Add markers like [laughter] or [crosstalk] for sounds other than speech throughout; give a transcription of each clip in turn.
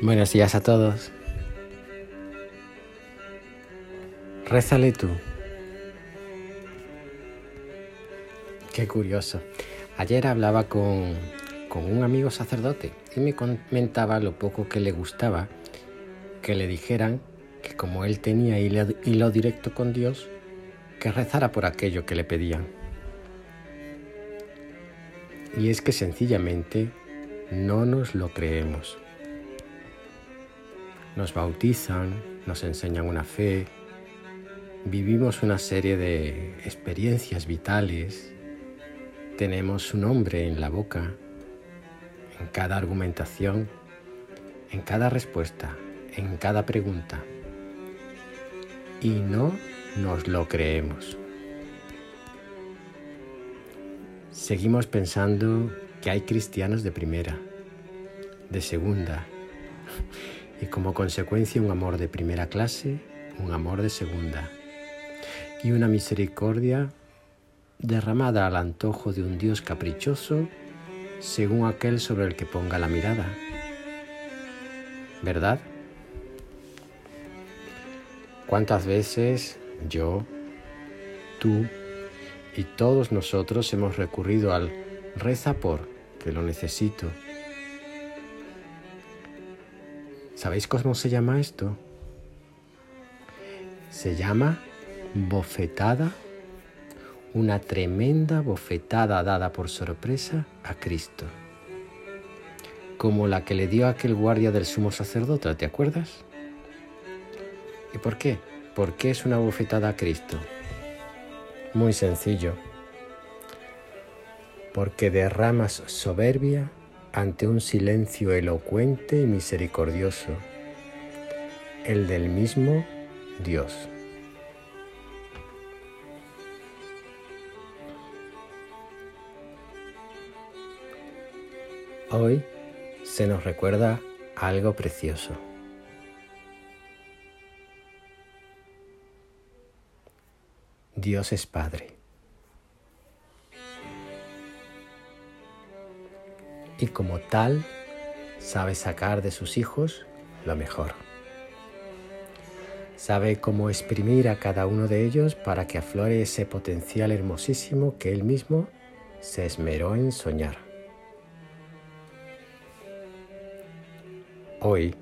Buenos días a todos. Rézale tú. Qué curioso. Ayer hablaba con, con, un amigo sacerdote y me comentaba lo poco que le gustaba que le dijeran que como él tenía hilo, hilo directo con Dios, que rezara por aquello que le pedían. Y es que sencillamente no nos lo creemos. Nos bautizan, nos enseñan una fe, vivimos una serie de experiencias vitales, tenemos su nombre en la boca, en cada argumentación, en cada respuesta, en cada pregunta. Y no nos lo creemos. Seguimos pensando que hay cristianos de primera, de segunda, y como consecuencia un amor de primera clase, un amor de segunda, y una misericordia derramada al antojo de un Dios caprichoso según aquel sobre el que ponga la mirada. ¿Verdad? ¿Cuántas veces yo, tú y todos nosotros hemos recurrido al reza por que lo necesito? ¿Sabéis cómo se llama esto? Se llama bofetada, una tremenda bofetada dada por sorpresa a Cristo, como la que le dio aquel guardia del sumo sacerdote, ¿te acuerdas? ¿Y por qué? ¿Por qué es una bofetada a Cristo? Muy sencillo. Porque derramas soberbia ante un silencio elocuente y misericordioso, el del mismo Dios. Hoy se nos recuerda algo precioso. Dios es Padre. Y como tal, sabe sacar de sus hijos lo mejor. Sabe cómo exprimir a cada uno de ellos para que aflore ese potencial hermosísimo que Él mismo se esmeró en soñar. Hoy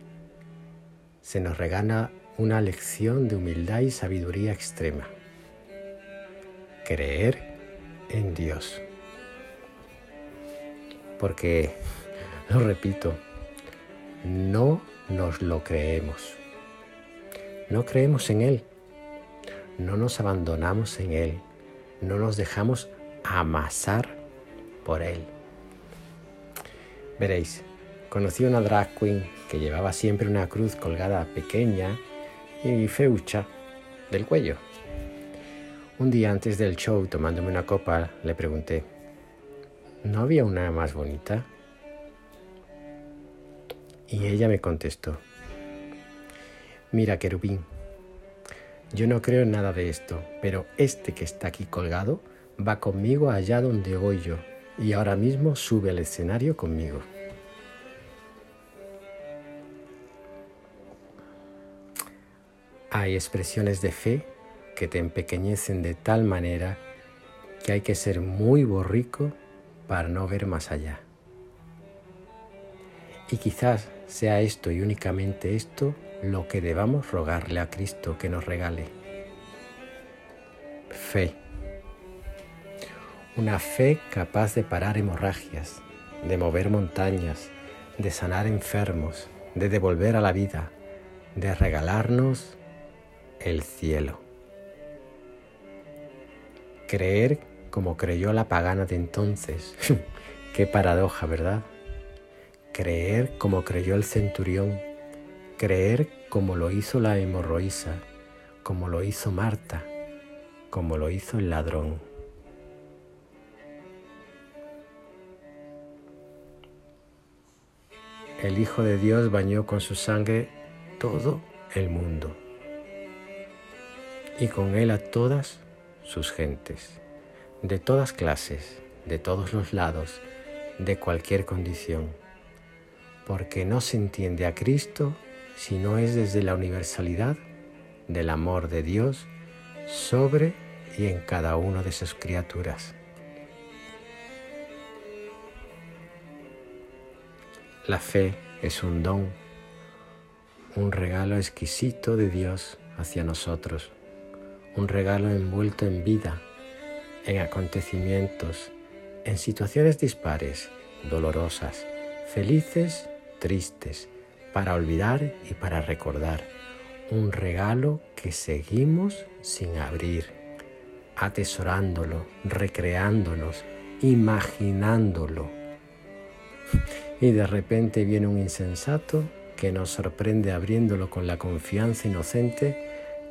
se nos regala una lección de humildad y sabiduría extrema creer en Dios. Porque, [laughs] lo repito, no nos lo creemos. No creemos en Él. No nos abandonamos en Él. No nos dejamos amasar por Él. Veréis, conocí una drag queen que llevaba siempre una cruz colgada pequeña y feucha del cuello. Un día antes del show, tomándome una copa, le pregunté, ¿no había una más bonita? Y ella me contestó, mira, querubín, yo no creo en nada de esto, pero este que está aquí colgado va conmigo allá donde voy yo y ahora mismo sube al escenario conmigo. Hay expresiones de fe que te empequeñecen de tal manera que hay que ser muy borrico para no ver más allá. Y quizás sea esto y únicamente esto lo que debamos rogarle a Cristo que nos regale. Fe. Una fe capaz de parar hemorragias, de mover montañas, de sanar enfermos, de devolver a la vida, de regalarnos el cielo. Creer como creyó la pagana de entonces. [laughs] Qué paradoja, ¿verdad? Creer como creyó el centurión. Creer como lo hizo la hemorroísa, como lo hizo Marta, como lo hizo el ladrón. El Hijo de Dios bañó con su sangre todo el mundo y con él a todas sus gentes, de todas clases, de todos los lados, de cualquier condición, porque no se entiende a Cristo si no es desde la universalidad del amor de Dios sobre y en cada una de sus criaturas. La fe es un don, un regalo exquisito de Dios hacia nosotros, un regalo envuelto en vida, en acontecimientos, en situaciones dispares, dolorosas, felices, tristes, para olvidar y para recordar, un regalo que seguimos sin abrir, atesorándolo, recreándonos, imaginándolo. [laughs] Y de repente viene un insensato que nos sorprende abriéndolo con la confianza inocente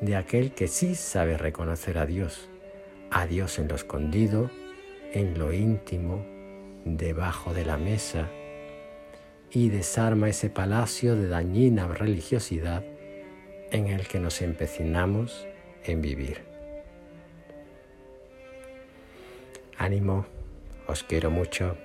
de aquel que sí sabe reconocer a Dios, a Dios en lo escondido, en lo íntimo, debajo de la mesa, y desarma ese palacio de dañina religiosidad en el que nos empecinamos en vivir. Ánimo, os quiero mucho.